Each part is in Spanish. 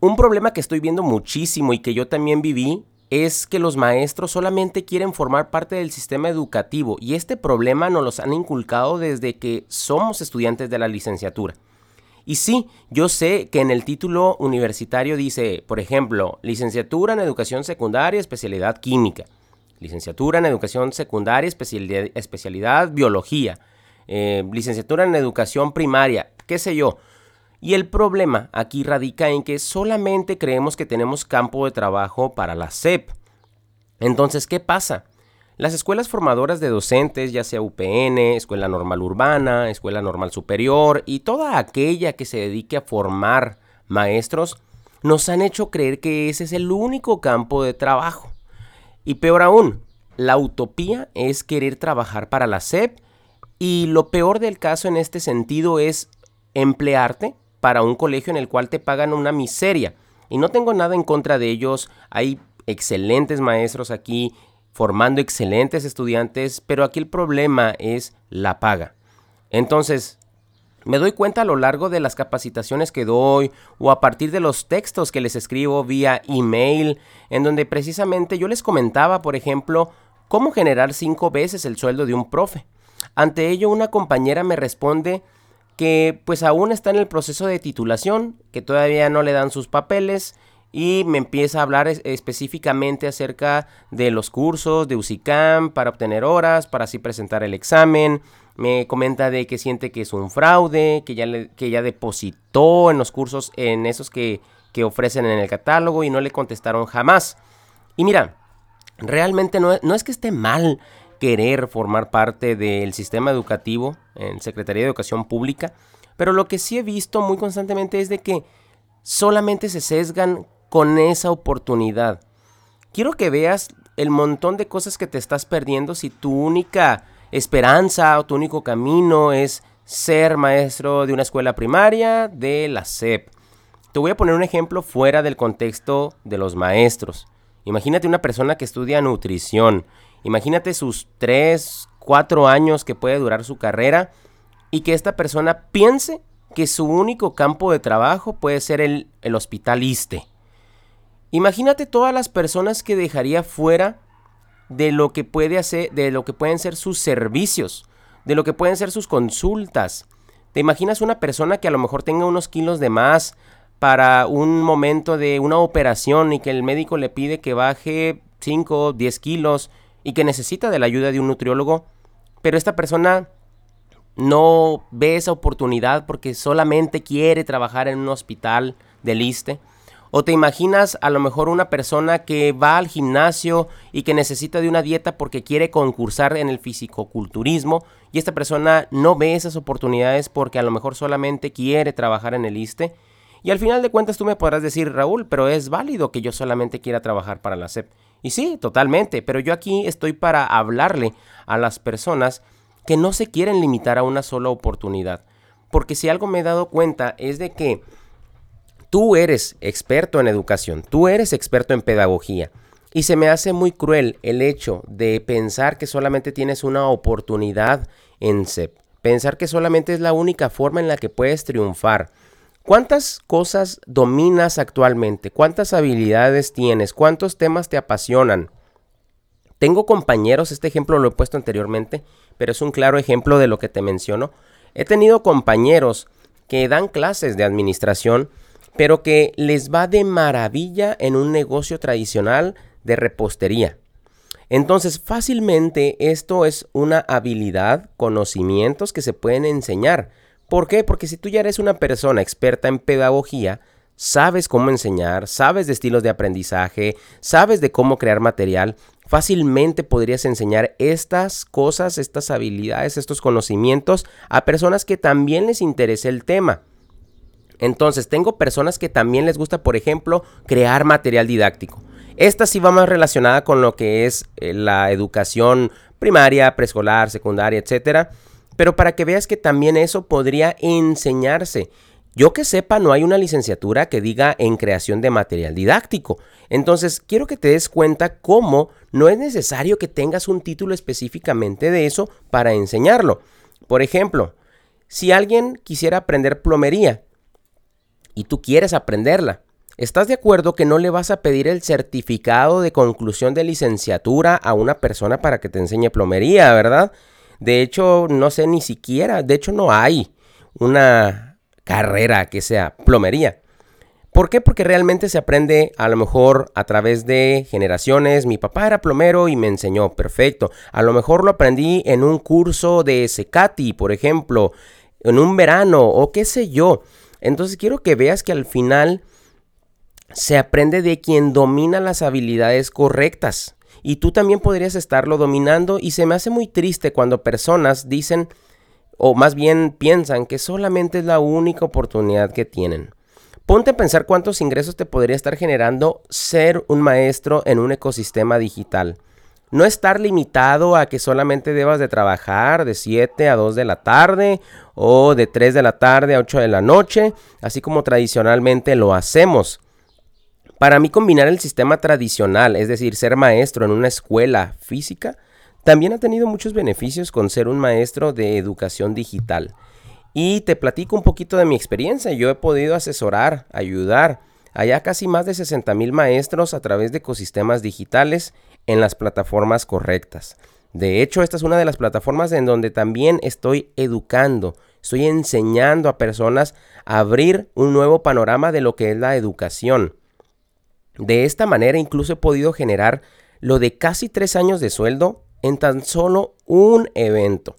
Un problema que estoy viendo muchísimo y que yo también viví es que los maestros solamente quieren formar parte del sistema educativo y este problema nos los han inculcado desde que somos estudiantes de la licenciatura. Y sí, yo sé que en el título universitario dice, por ejemplo, licenciatura en educación secundaria, especialidad química, licenciatura en educación secundaria, especialidad, biología, eh, licenciatura en educación primaria, qué sé yo. Y el problema aquí radica en que solamente creemos que tenemos campo de trabajo para la SEP. Entonces, ¿qué pasa? Las escuelas formadoras de docentes, ya sea UPN, Escuela Normal Urbana, Escuela Normal Superior y toda aquella que se dedique a formar maestros, nos han hecho creer que ese es el único campo de trabajo. Y peor aún, la utopía es querer trabajar para la SEP y lo peor del caso en este sentido es emplearte para un colegio en el cual te pagan una miseria. Y no tengo nada en contra de ellos, hay excelentes maestros aquí formando excelentes estudiantes, pero aquí el problema es la paga. Entonces, me doy cuenta a lo largo de las capacitaciones que doy o a partir de los textos que les escribo vía email, en donde precisamente yo les comentaba, por ejemplo, cómo generar cinco veces el sueldo de un profe. Ante ello, una compañera me responde que pues aún está en el proceso de titulación, que todavía no le dan sus papeles y me empieza a hablar específicamente acerca de los cursos de UCICAM para obtener horas, para así presentar el examen. Me comenta de que siente que es un fraude, que ya, que ya depositó en los cursos, en esos que, que ofrecen en el catálogo y no le contestaron jamás. Y mira, realmente no, no es que esté mal querer formar parte del sistema educativo en Secretaría de Educación Pública, pero lo que sí he visto muy constantemente es de que solamente se sesgan con esa oportunidad. Quiero que veas el montón de cosas que te estás perdiendo si tu única esperanza o tu único camino es ser maestro de una escuela primaria de la SEP. Te voy a poner un ejemplo fuera del contexto de los maestros. Imagínate una persona que estudia nutrición Imagínate sus 3, 4 años que puede durar su carrera y que esta persona piense que su único campo de trabajo puede ser el, el hospital Imagínate todas las personas que dejaría fuera de lo que puede hacer, de lo que pueden ser sus servicios, de lo que pueden ser sus consultas. ¿Te imaginas una persona que a lo mejor tenga unos kilos de más para un momento de una operación y que el médico le pide que baje 5, 10 kilos y que necesita de la ayuda de un nutriólogo, pero esta persona no ve esa oportunidad porque solamente quiere trabajar en un hospital de liste. O te imaginas a lo mejor una persona que va al gimnasio y que necesita de una dieta porque quiere concursar en el fisicoculturismo y esta persona no ve esas oportunidades porque a lo mejor solamente quiere trabajar en el ISTE. Y al final de cuentas tú me podrás decir, Raúl, pero es válido que yo solamente quiera trabajar para la SEP. Y sí, totalmente, pero yo aquí estoy para hablarle a las personas que no se quieren limitar a una sola oportunidad. Porque si algo me he dado cuenta es de que tú eres experto en educación, tú eres experto en pedagogía. Y se me hace muy cruel el hecho de pensar que solamente tienes una oportunidad en SEP. Pensar que solamente es la única forma en la que puedes triunfar. ¿Cuántas cosas dominas actualmente? ¿Cuántas habilidades tienes? ¿Cuántos temas te apasionan? Tengo compañeros, este ejemplo lo he puesto anteriormente, pero es un claro ejemplo de lo que te menciono. He tenido compañeros que dan clases de administración, pero que les va de maravilla en un negocio tradicional de repostería. Entonces, fácilmente esto es una habilidad, conocimientos que se pueden enseñar. ¿Por qué? Porque si tú ya eres una persona experta en pedagogía, sabes cómo enseñar, sabes de estilos de aprendizaje, sabes de cómo crear material, fácilmente podrías enseñar estas cosas, estas habilidades, estos conocimientos a personas que también les interese el tema. Entonces, tengo personas que también les gusta, por ejemplo, crear material didáctico. Esta sí va más relacionada con lo que es eh, la educación primaria, preescolar, secundaria, etcétera pero para que veas que también eso podría enseñarse. Yo que sepa, no hay una licenciatura que diga en creación de material didáctico. Entonces, quiero que te des cuenta cómo no es necesario que tengas un título específicamente de eso para enseñarlo. Por ejemplo, si alguien quisiera aprender plomería y tú quieres aprenderla, ¿Estás de acuerdo que no le vas a pedir el certificado de conclusión de licenciatura a una persona para que te enseñe plomería, verdad? De hecho, no sé ni siquiera, de hecho no hay una carrera que sea plomería. ¿Por qué? Porque realmente se aprende a lo mejor a través de generaciones. Mi papá era plomero y me enseñó, perfecto. A lo mejor lo aprendí en un curso de Secati, por ejemplo, en un verano o qué sé yo. Entonces quiero que veas que al final se aprende de quien domina las habilidades correctas. Y tú también podrías estarlo dominando y se me hace muy triste cuando personas dicen, o más bien piensan, que solamente es la única oportunidad que tienen. Ponte a pensar cuántos ingresos te podría estar generando ser un maestro en un ecosistema digital. No estar limitado a que solamente debas de trabajar de 7 a 2 de la tarde o de 3 de la tarde a 8 de la noche, así como tradicionalmente lo hacemos. Para mí combinar el sistema tradicional, es decir, ser maestro en una escuela física, también ha tenido muchos beneficios con ser un maestro de educación digital. Y te platico un poquito de mi experiencia. Yo he podido asesorar, ayudar a casi más de 60 mil maestros a través de ecosistemas digitales en las plataformas correctas. De hecho, esta es una de las plataformas en donde también estoy educando, estoy enseñando a personas a abrir un nuevo panorama de lo que es la educación. De esta manera incluso he podido generar lo de casi tres años de sueldo en tan solo un evento.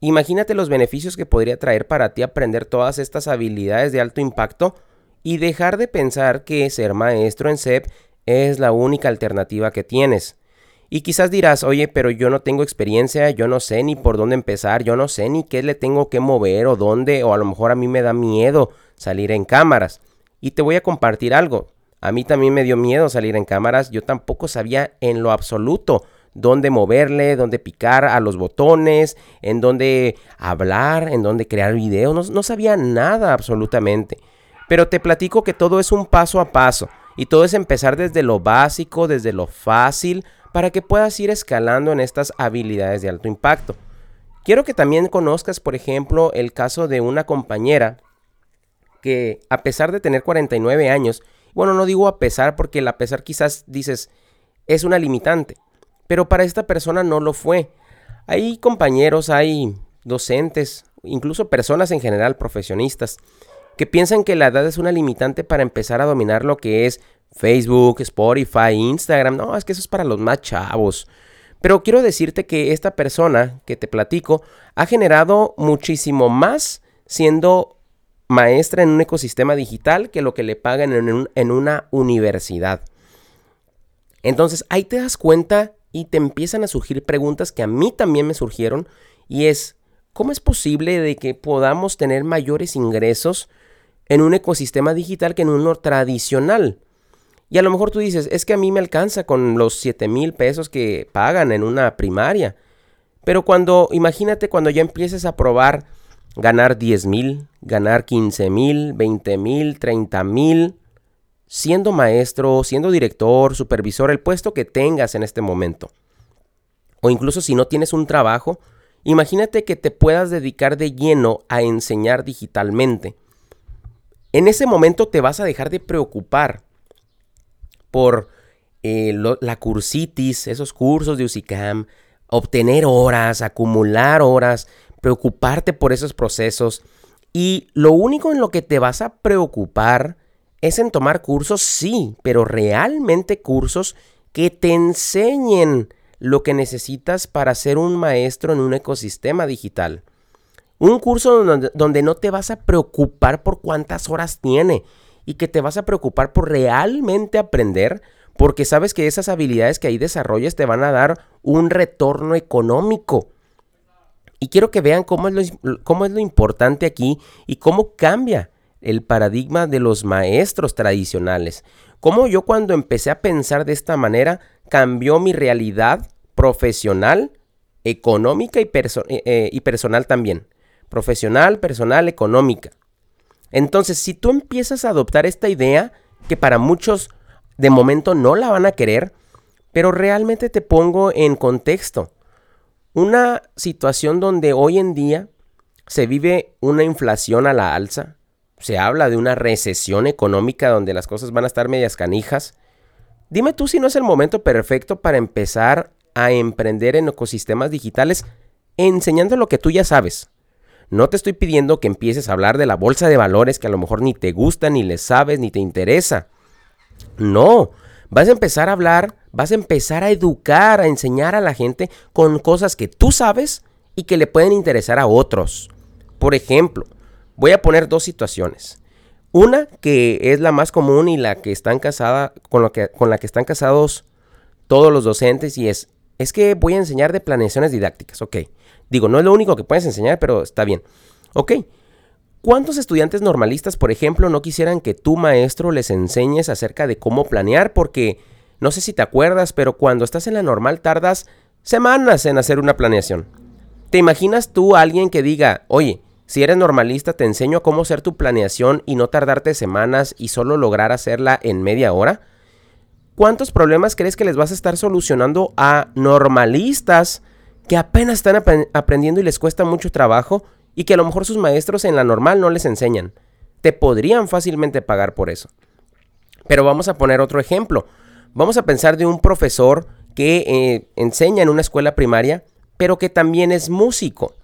Imagínate los beneficios que podría traer para ti aprender todas estas habilidades de alto impacto y dejar de pensar que ser maestro en SEP es la única alternativa que tienes. Y quizás dirás, oye, pero yo no tengo experiencia, yo no sé ni por dónde empezar, yo no sé ni qué le tengo que mover o dónde, o a lo mejor a mí me da miedo salir en cámaras. Y te voy a compartir algo. A mí también me dio miedo salir en cámaras, yo tampoco sabía en lo absoluto dónde moverle, dónde picar a los botones, en dónde hablar, en dónde crear videos, no, sabía nada absolutamente. Pero te platico que todo es un paso a paso y todo es empezar desde lo básico, desde lo fácil, para que puedas ir escalando en estas habilidades de alto impacto. Quiero que también conozcas, por ejemplo, el caso de una compañera que a pesar de tener 49 años, bueno, no digo a pesar porque el a pesar quizás dices es una limitante, pero para esta persona no lo fue. Hay compañeros, hay docentes, incluso personas en general, profesionistas, que piensan que la edad es una limitante para empezar a dominar lo que es Facebook, Spotify, Instagram. No, es que eso es para los más chavos. Pero quiero decirte que esta persona que te platico ha generado muchísimo más siendo maestra en un ecosistema digital que lo que le pagan en, una universidad. Entonces ahí te das cuenta y te empiezan a surgir preguntas que a mí también me surgieron y es, ¿cómo es posible de que podamos tener mayores ingresos en un ecosistema digital que en uno tradicional? Y a lo mejor tú dices, es que a mí me alcanza con los 7 mil pesos que pagan en una primaria. Pero cuando, imagínate cuando ya empieces a probar ganar 10 mil, ganar 15 mil, 20 mil, 30 mil, siendo maestro, siendo director, supervisor, el puesto que tengas en este momento. O incluso si no tienes un trabajo, imagínate que te puedas dedicar de lleno a enseñar digitalmente. En ese momento te vas a dejar de preocupar por eh, la cursitis, esos cursos de UCICAM, obtener horas, acumular horas, preocuparte por esos procesos y lo único en lo que te vas a preocupar es en tomar cursos, sí, pero realmente cursos que te enseñen lo que necesitas para ser un maestro en un ecosistema digital. Un curso donde, donde, no te vas a preocupar por cuántas horas tiene y que te vas a preocupar por realmente aprender porque sabes que esas habilidades que ahí desarrolles te van a dar un retorno económico. Y quiero que vean cómo es, lo, cómo es lo importante aquí y cómo cambia el paradigma de los maestros tradicionales. Cómo yo cuando empecé a pensar de esta manera cambió mi realidad profesional, económica y, eh, eh, y personal también. Profesional, personal, económica. Entonces, si tú empiezas a adoptar esta idea, que para muchos de momento no la van a querer, pero realmente te pongo en contexto. Una situación donde hoy en día se vive una inflación a la alza, se habla de una recesión económica donde las cosas van a estar medias canijas. Dime tú si no es el momento perfecto para empezar a emprender en ecosistemas digitales enseñando lo que tú ya sabes. No te estoy pidiendo que empieces a hablar de la bolsa de valores que a lo mejor ni te gusta, ni le sabes, ni te interesa. No, vas a empezar a hablar, vas a empezar a educar, a enseñar a la gente con cosas que tú sabes y que le pueden interesar a otros. Por ejemplo, voy a poner dos situaciones. Una que es la más común y la que están casada con, que, con la que están casados todos los docentes y es es que voy a enseñar de planeaciones didácticas. Ok. Digo, no es lo único que puedes enseñar, pero está bien. Ok. ¿Cuántos estudiantes normalistas, por ejemplo, no quisieran que tu maestro les enseñes acerca de cómo planear? Porque no sé si te acuerdas, pero cuando estás en la normal tardas semanas en hacer una planeación. ¿Te imaginas tú a alguien que diga, oye, si eres normalista te enseño cómo hacer tu planeación y no tardarte semanas y solo lograr hacerla en media hora? ¿Cuántos problemas crees que les vas a estar solucionando a normalistas que apenas están aprendiendo y les cuesta mucho trabajo y que a lo mejor sus maestros en la normal no les enseñan? Te podrían fácilmente pagar por eso. Pero vamos a poner otro ejemplo. Vamos a pensar de un profesor que eh, enseña en una escuela primaria, pero que también es músico.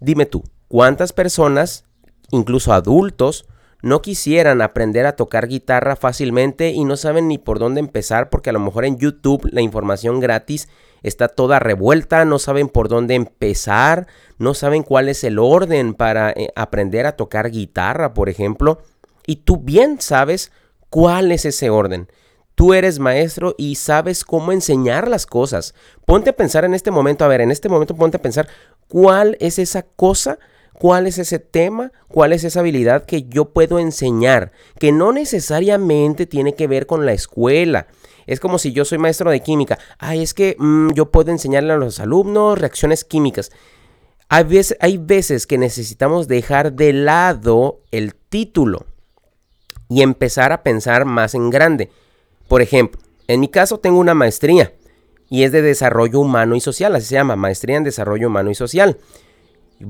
Dime tú, ¿cuántas personas, incluso adultos, no quisieran aprender a tocar guitarra fácilmente y no saben ni por dónde empezar porque a lo mejor en YouTube la información gratis está toda revuelta, no saben por dónde empezar, no saben cuál es el orden para eh, aprender a tocar guitarra, por ejemplo, y tú bien sabes cuál es ese orden. Tú eres maestro y sabes cómo enseñar las cosas. Ponte a pensar en este momento, a ver, en este momento ponte a pensar cuál es esa cosa cuál es ese tema, cuál es esa habilidad que yo puedo enseñar, que no necesariamente tiene que ver con la escuela. Es como si yo soy maestro de química. Ay, es que mm, yo puedo enseñarle a los alumnos reacciones químicas. Hay veces, hay veces que necesitamos dejar de lado el título y empezar a pensar más en grande. Por ejemplo, en mi caso tengo una maestría y es de desarrollo humano y social, así se llama, maestría en desarrollo humano y social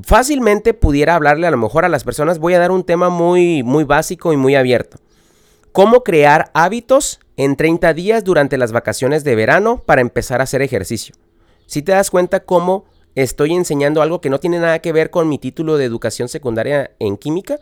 fácilmente pudiera hablarle a lo mejor a las personas, voy a dar un tema muy, muy básico y muy abierto. ¿Cómo crear hábitos en 30 días durante las vacaciones de verano para empezar a hacer ejercicio? Si te das cuenta cómo estoy enseñando algo que no tiene nada que ver con mi título de educación secundaria en química,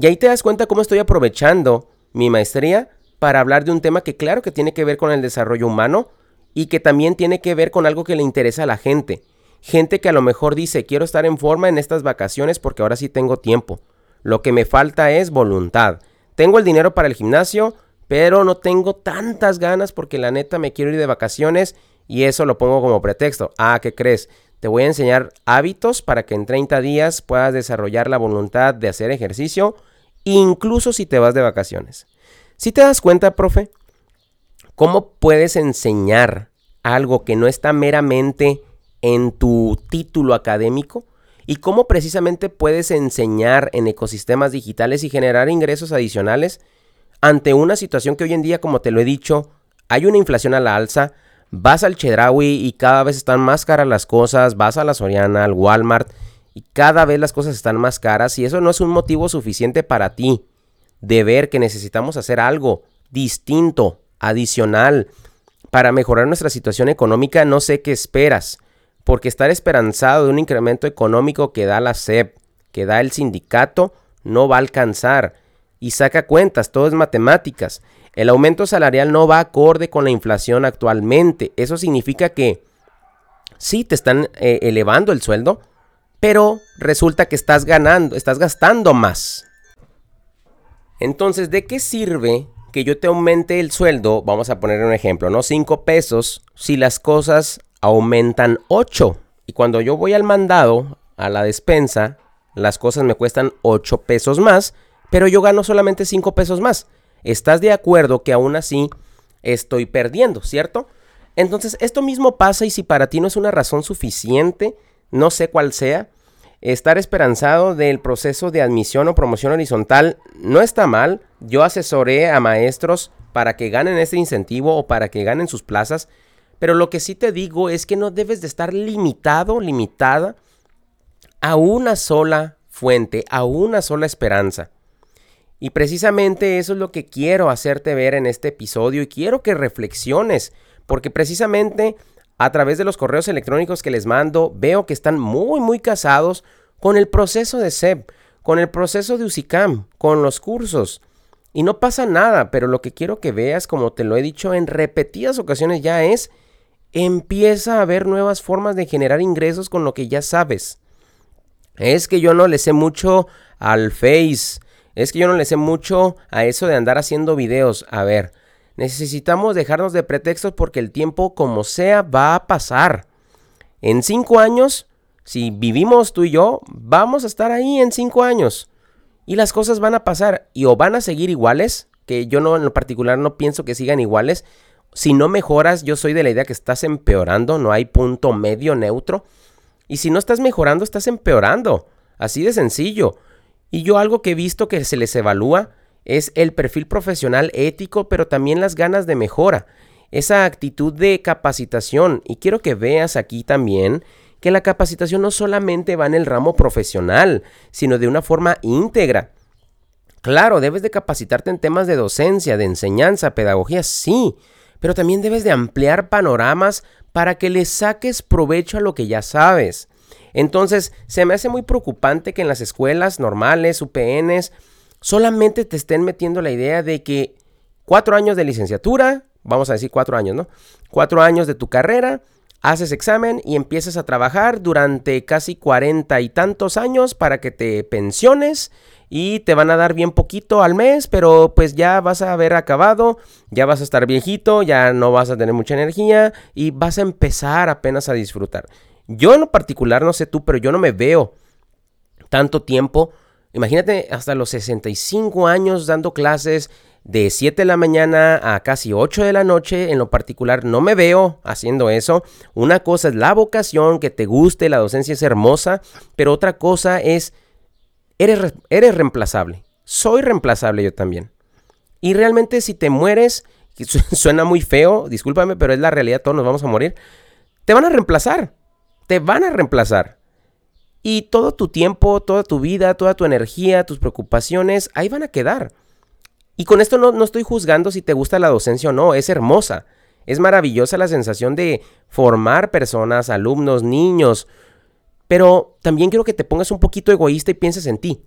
y ahí te das cuenta cómo estoy aprovechando mi maestría para hablar de un tema que claro que tiene que ver con el desarrollo humano y que también tiene que ver con algo que le interesa a la gente. Gente que a lo mejor dice, quiero estar en forma en estas vacaciones porque ahora sí tengo tiempo. Lo que me falta es voluntad. Tengo el dinero para el gimnasio, pero no tengo tantas ganas porque la neta me quiero ir de vacaciones y eso lo pongo como pretexto. Ah, ¿qué crees? Te voy a enseñar hábitos para que en 30 días puedas desarrollar la voluntad de hacer ejercicio, incluso si te vas de vacaciones. Si te das cuenta, profe, ¿cómo puedes enseñar algo que no está meramente en tu título académico y cómo precisamente puedes enseñar en ecosistemas digitales y generar ingresos adicionales ante una situación que hoy en día, como te lo he dicho, hay una inflación a la alza, vas al Chedraui y cada vez están más caras las cosas, vas a la Soriana, al Walmart y cada vez las cosas están más caras y eso no es un motivo suficiente para ti de ver que necesitamos hacer algo distinto, adicional, para mejorar nuestra situación económica, no sé qué esperas porque estar esperanzado de un incremento económico que da la SEP, que da el sindicato, no va a alcanzar. Y saca cuentas, todo es matemáticas. El aumento salarial no va acorde con la inflación actualmente. Eso significa que sí te están eh, elevando el sueldo, pero resulta que estás ganando, estás gastando más. Entonces, ¿de qué sirve que yo te aumente el sueldo? Vamos a poner un ejemplo, ¿no? 5 pesos si las cosas aumentan 8. Y cuando yo voy al mandado, a la despensa, las cosas me cuestan 8 pesos más, pero yo gano solamente 5 pesos más. ¿Estás de acuerdo que aún así estoy perdiendo, cierto? Entonces, esto mismo pasa y si para ti no es una razón suficiente, no sé cuál sea, estar esperanzado del proceso de admisión o promoción horizontal no está mal. Yo asesoré a maestros para que ganen este incentivo o para que ganen sus plazas pero lo que sí te digo es que no debes de estar limitado, limitada a una sola fuente, a una sola esperanza. Y precisamente eso es lo que quiero hacerte ver en este episodio y quiero que reflexiones, porque precisamente a través de los correos electrónicos que les mando veo que están muy muy casados con el proceso de SEP, con el proceso de USICAM, con los cursos. Y no pasa nada, pero lo que quiero que veas, como te lo he dicho en repetidas ocasiones ya es, empieza a ver nuevas formas de generar ingresos con lo que ya sabes. Es que yo no le sé mucho al Face, es que yo no le sé mucho a eso de andar haciendo videos. A ver, necesitamos dejarnos de pretextos porque el tiempo como sea va a pasar. En cinco años, si vivimos tú y yo, vamos a estar ahí en cinco años. Y las cosas van a pasar y o van a seguir iguales, que yo no en lo particular no pienso que sigan iguales. Si no mejoras, yo soy de la idea que estás empeorando, no hay punto medio neutro. Y si no estás mejorando, estás empeorando. Así de sencillo. Y yo algo que he visto que se les evalúa es el perfil profesional ético, pero también las ganas de mejora, esa actitud de capacitación. Y quiero que veas aquí también que la capacitación no solamente va en el ramo profesional, sino de una forma íntegra. Claro, debes de capacitarte en temas de docencia, de enseñanza, pedagogía, sí, pero también debes de ampliar panoramas para que le saques provecho a lo que ya sabes. Entonces, se me hace muy preocupante que en las escuelas normales, UPNs, solamente te estén metiendo la idea de que cuatro años de licenciatura, vamos a decir cuatro años, ¿no? Cuatro años de tu carrera haces examen y empiezas a trabajar durante casi cuarenta y tantos años para que te pensiones y te van a dar bien poquito al mes, pero pues ya vas a haber acabado, ya vas a estar viejito, ya no vas a tener mucha energía y vas a empezar apenas a disfrutar. Yo en lo particular, no sé tú, pero yo no me veo tanto tiempo. Imagínate hasta los 65 años dando clases, de 7 de la mañana a casi 8 de la noche. En lo particular, no me veo haciendo eso. Una cosa es la vocación, que te guste, la docencia es hermosa, pero otra cosa es, eres, eres reemplazable. Soy reemplazable yo también. Y realmente si te mueres, suena muy feo, discúlpame, pero es la realidad, todos nos vamos a morir. Te van a reemplazar. Te van a reemplazar. Y todo tu tiempo, toda tu vida, toda tu energía, tus preocupaciones, ahí van a quedar. Y con esto no, estoy juzgando si te gusta la docencia o no, es hermosa. Es maravillosa la sensación de formar personas, alumnos, niños. Pero también quiero que te pongas un poquito egoísta y pienses en ti.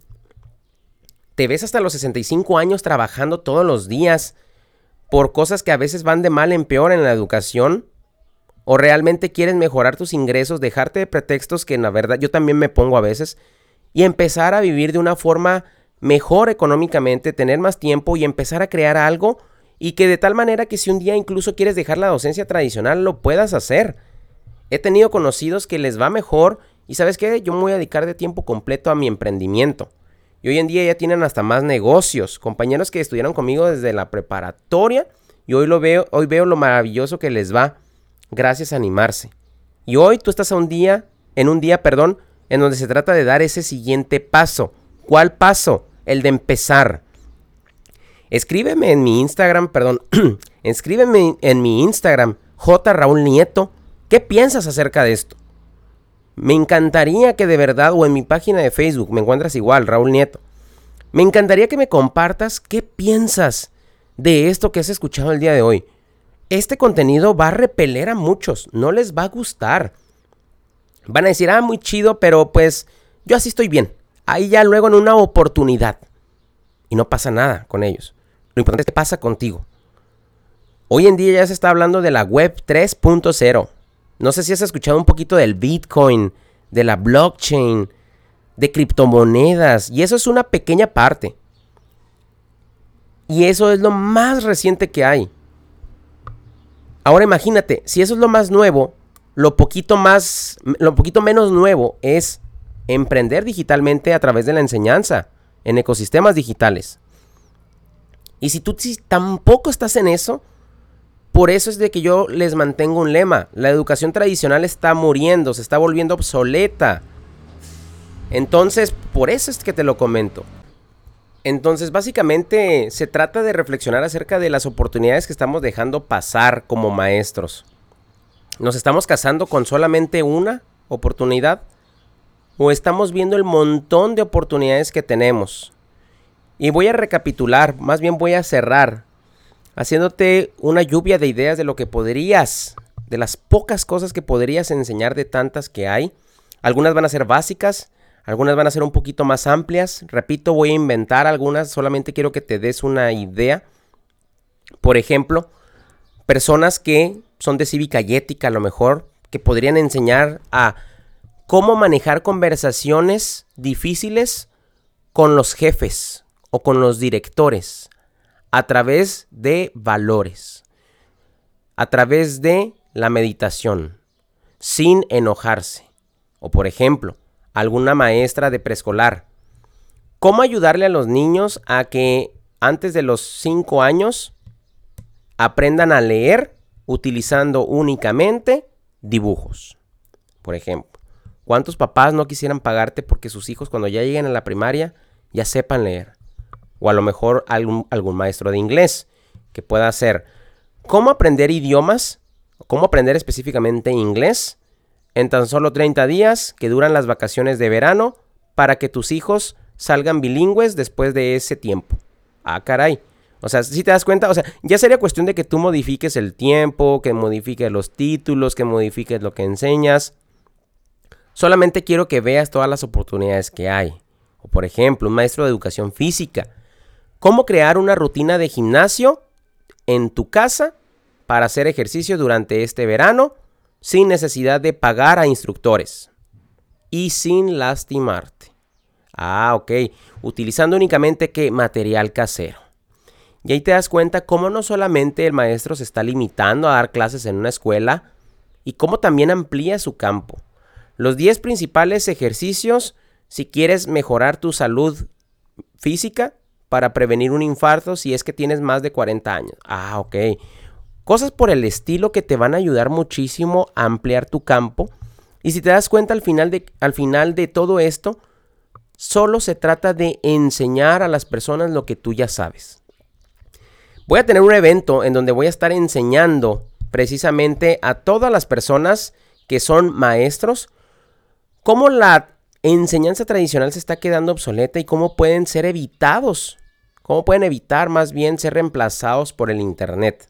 ¿Te ves hasta los 65 años trabajando todos los días por cosas que a veces van de mal en peor en la educación? ¿O realmente quieres mejorar tus ingresos, dejarte de pretextos que en la verdad yo también me pongo a veces y empezar a vivir de una forma mejor económicamente, tener más tiempo y empezar a crear algo y que de tal manera que si un día incluso quieres dejar la docencia tradicional lo puedas hacer. He tenido conocidos que les va mejor y sabes qué, yo me voy a dedicar de tiempo completo a mi emprendimiento. Y hoy en día ya tienen hasta más negocios, compañeros que estudiaron conmigo desde la preparatoria y hoy lo veo, hoy veo lo maravilloso que les va gracias a animarse. Y hoy tú estás a un día, en un día, perdón, en donde se trata de dar ese siguiente paso. ¿Cuál paso? el de empezar. Escríbeme en mi Instagram, perdón, escríbeme en mi Instagram, J. Raúl Nieto, ¿qué piensas acerca de esto? Me encantaría que de verdad, o en mi página de Facebook, me encuentras igual, Raúl Nieto. Me encantaría que me compartas qué piensas de esto que has escuchado el día de hoy. Este contenido va a repeler a muchos, no les va a gustar. Van a decir, ah, muy chido, pero pues yo así estoy bien. Ahí ya luego en una oportunidad. Y no pasa nada con ellos. Lo importante es que pasa contigo. Hoy en día ya se está hablando de la web 3.0. No sé si has escuchado un poquito del Bitcoin, de la blockchain, de criptomonedas. Y eso es una pequeña parte. Y eso es lo más reciente que hay. Ahora imagínate, si eso es lo más nuevo, lo poquito más, lo poquito menos nuevo es emprender digitalmente a través de la enseñanza en ecosistemas digitales. Y si tú tampoco estás en eso, por eso es de que yo les mantengo un lema. La educación tradicional está muriendo, se está volviendo obsoleta. Entonces, por eso es que te lo comento. Entonces, básicamente se trata de reflexionar acerca de las oportunidades que estamos dejando pasar como maestros. ¿Nos estamos casando con solamente una oportunidad? o estamos viendo el montón de oportunidades que tenemos. Y voy a recapitular, más bien voy a cerrar, haciéndote una lluvia de ideas de lo que podrías, de las pocas cosas que podrías enseñar de tantas que hay. Algunas van a ser básicas, algunas van a ser un poquito más amplias. Repito, voy a inventar algunas, solamente quiero que te des una idea. Por ejemplo, personas que son de cívica y ética a lo mejor, que podrían enseñar a cómo manejar conversaciones difíciles con los jefes o con los directores a través de valores, a través de la meditación, sin enojarse. O por ejemplo, alguna maestra de preescolar. ¿Cómo ayudarle a los niños a que antes de los 5 años aprendan a leer utilizando únicamente dibujos? Por ejemplo, ¿cuántos papás no quisieran pagarte porque sus hijos cuando ya lleguen a la primaria ya sepan leer? O a lo mejor algún, algún maestro de inglés que pueda hacer cómo aprender idiomas, cómo aprender específicamente inglés en tan solo 30 días que duran las vacaciones de verano para que tus hijos salgan bilingües después de ese tiempo. Ah, caray. O sea, si te das cuenta, o sea, ya sería cuestión de que tú modifiques el tiempo, que modifiques los títulos, que modifiques lo que enseñas. Solamente quiero que veas todas las oportunidades que hay. O por ejemplo, un maestro de educación física. ¿Cómo crear una rutina de gimnasio en tu casa para hacer ejercicio durante este verano sin necesidad de pagar a instructores y sin lastimarte. Ah, ok. Utilizando únicamente qué material casero. Y ahí te das cuenta cómo no solamente el maestro se está limitando a dar clases en una escuela, y cómo también amplía su campo. Los 10 principales ejercicios si quieres mejorar tu salud física para prevenir un infarto si es que tienes más de 40 años. Ah, ok. Cosas por el estilo que te van a ayudar muchísimo a ampliar tu campo. Y si te das cuenta al final de, al final de todo esto, solo se trata de enseñar a las personas lo que tú ya sabes. Voy a tener un evento en donde voy a estar enseñando precisamente a todas las personas que son maestros cómo la enseñanza tradicional se está quedando obsoleta y cómo pueden ser evitados, cómo pueden evitar más bien ser reemplazados por el Internet.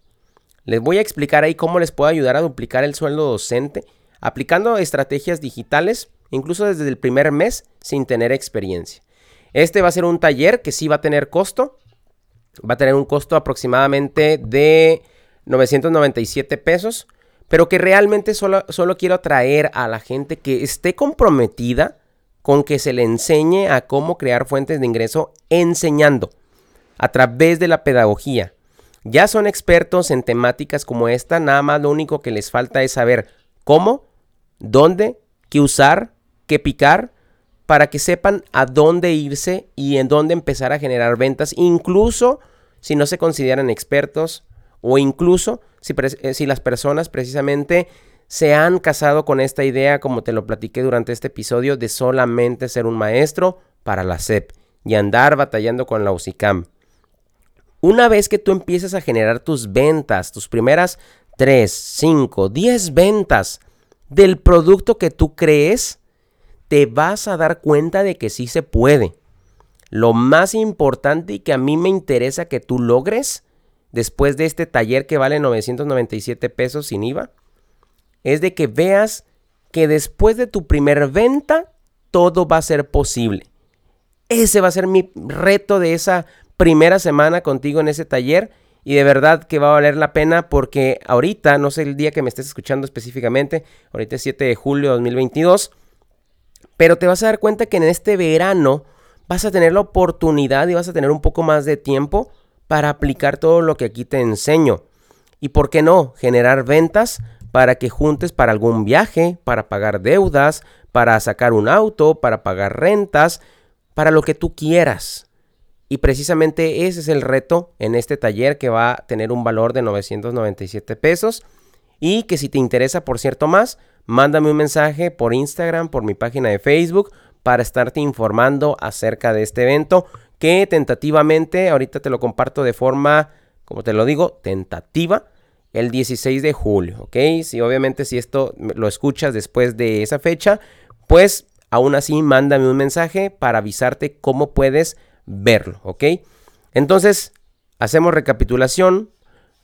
Les voy a explicar ahí cómo les puedo ayudar a duplicar el sueldo docente aplicando estrategias digitales, incluso desde el primer mes sin tener experiencia. Este va a ser un taller que sí va a tener costo. Va a tener un costo aproximadamente de 997 pesos, pero que realmente solo, solo quiero atraer a la gente que esté comprometida con que se le enseñe a cómo crear fuentes de ingreso enseñando a través de la pedagogía ya son expertos en temáticas como esta, nada más lo único que les falta es saber cómo, dónde, qué usar, qué picar, para que sepan a dónde irse y en dónde empezar a generar ventas, incluso si no se consideran expertos o incluso si, eh, las personas precisamente se han casado con esta idea, como te lo platiqué durante este episodio, de solamente ser un maestro para la SEP y andar batallando con la UCICAM. Una vez que tú empieces a generar tus ventas, tus primeras 3, 5, 10 ventas del producto que tú crees, te vas a dar cuenta de que sí se puede. Lo más importante y que a mí me interesa que tú logres después de este taller que vale 997 pesos sin IVA, es de que veas que después de tu primer venta, todo va a ser posible. Ese va a ser mi reto de esa primera semana contigo en ese taller y de verdad que va a valer la pena porque ahorita, no sé el día que me estés escuchando específicamente, ahorita es 7 de julio de 2022, pero te vas a dar cuenta que en este verano vas a tener la oportunidad y vas a tener un poco más de tiempo para aplicar todo lo que aquí te enseño. Y por qué no, generar ventas para que juntes para algún viaje, para pagar deudas, para sacar un auto, para pagar rentas, para lo que tú quieras. Y precisamente ese es el reto en este taller que va a tener un valor de 997 pesos. Y que si te interesa, por cierto, más, mándame un mensaje por Instagram, por mi página de Facebook, para estarte informando acerca de este evento que tentativamente, ahorita te lo comparto de forma, como te lo digo, tentativa, el 16 de julio, ¿ok? Si obviamente si esto lo escuchas después de esa fecha, pues aún así mándame un mensaje para avisarte cómo puedes verlo, ¿ok? Entonces, hacemos recapitulación.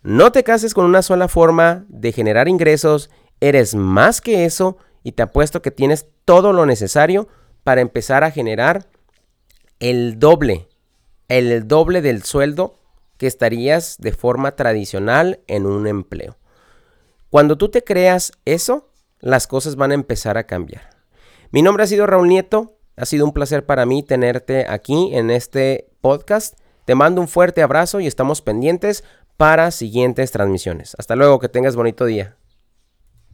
No te cases con una sola forma de generar ingresos, eres más que eso y te apuesto que tienes todo lo necesario para empezar a generar el doble, el doble del sueldo que estarías de forma tradicional en un empleo. Cuando tú te creas eso, las cosas van a empezar a cambiar. Mi nombre ha sido Raúl Nieto, ha sido un placer para mí tenerte aquí en este podcast. Te mando un fuerte abrazo y estamos pendientes para siguientes transmisiones. Hasta luego, que tengas bonito día.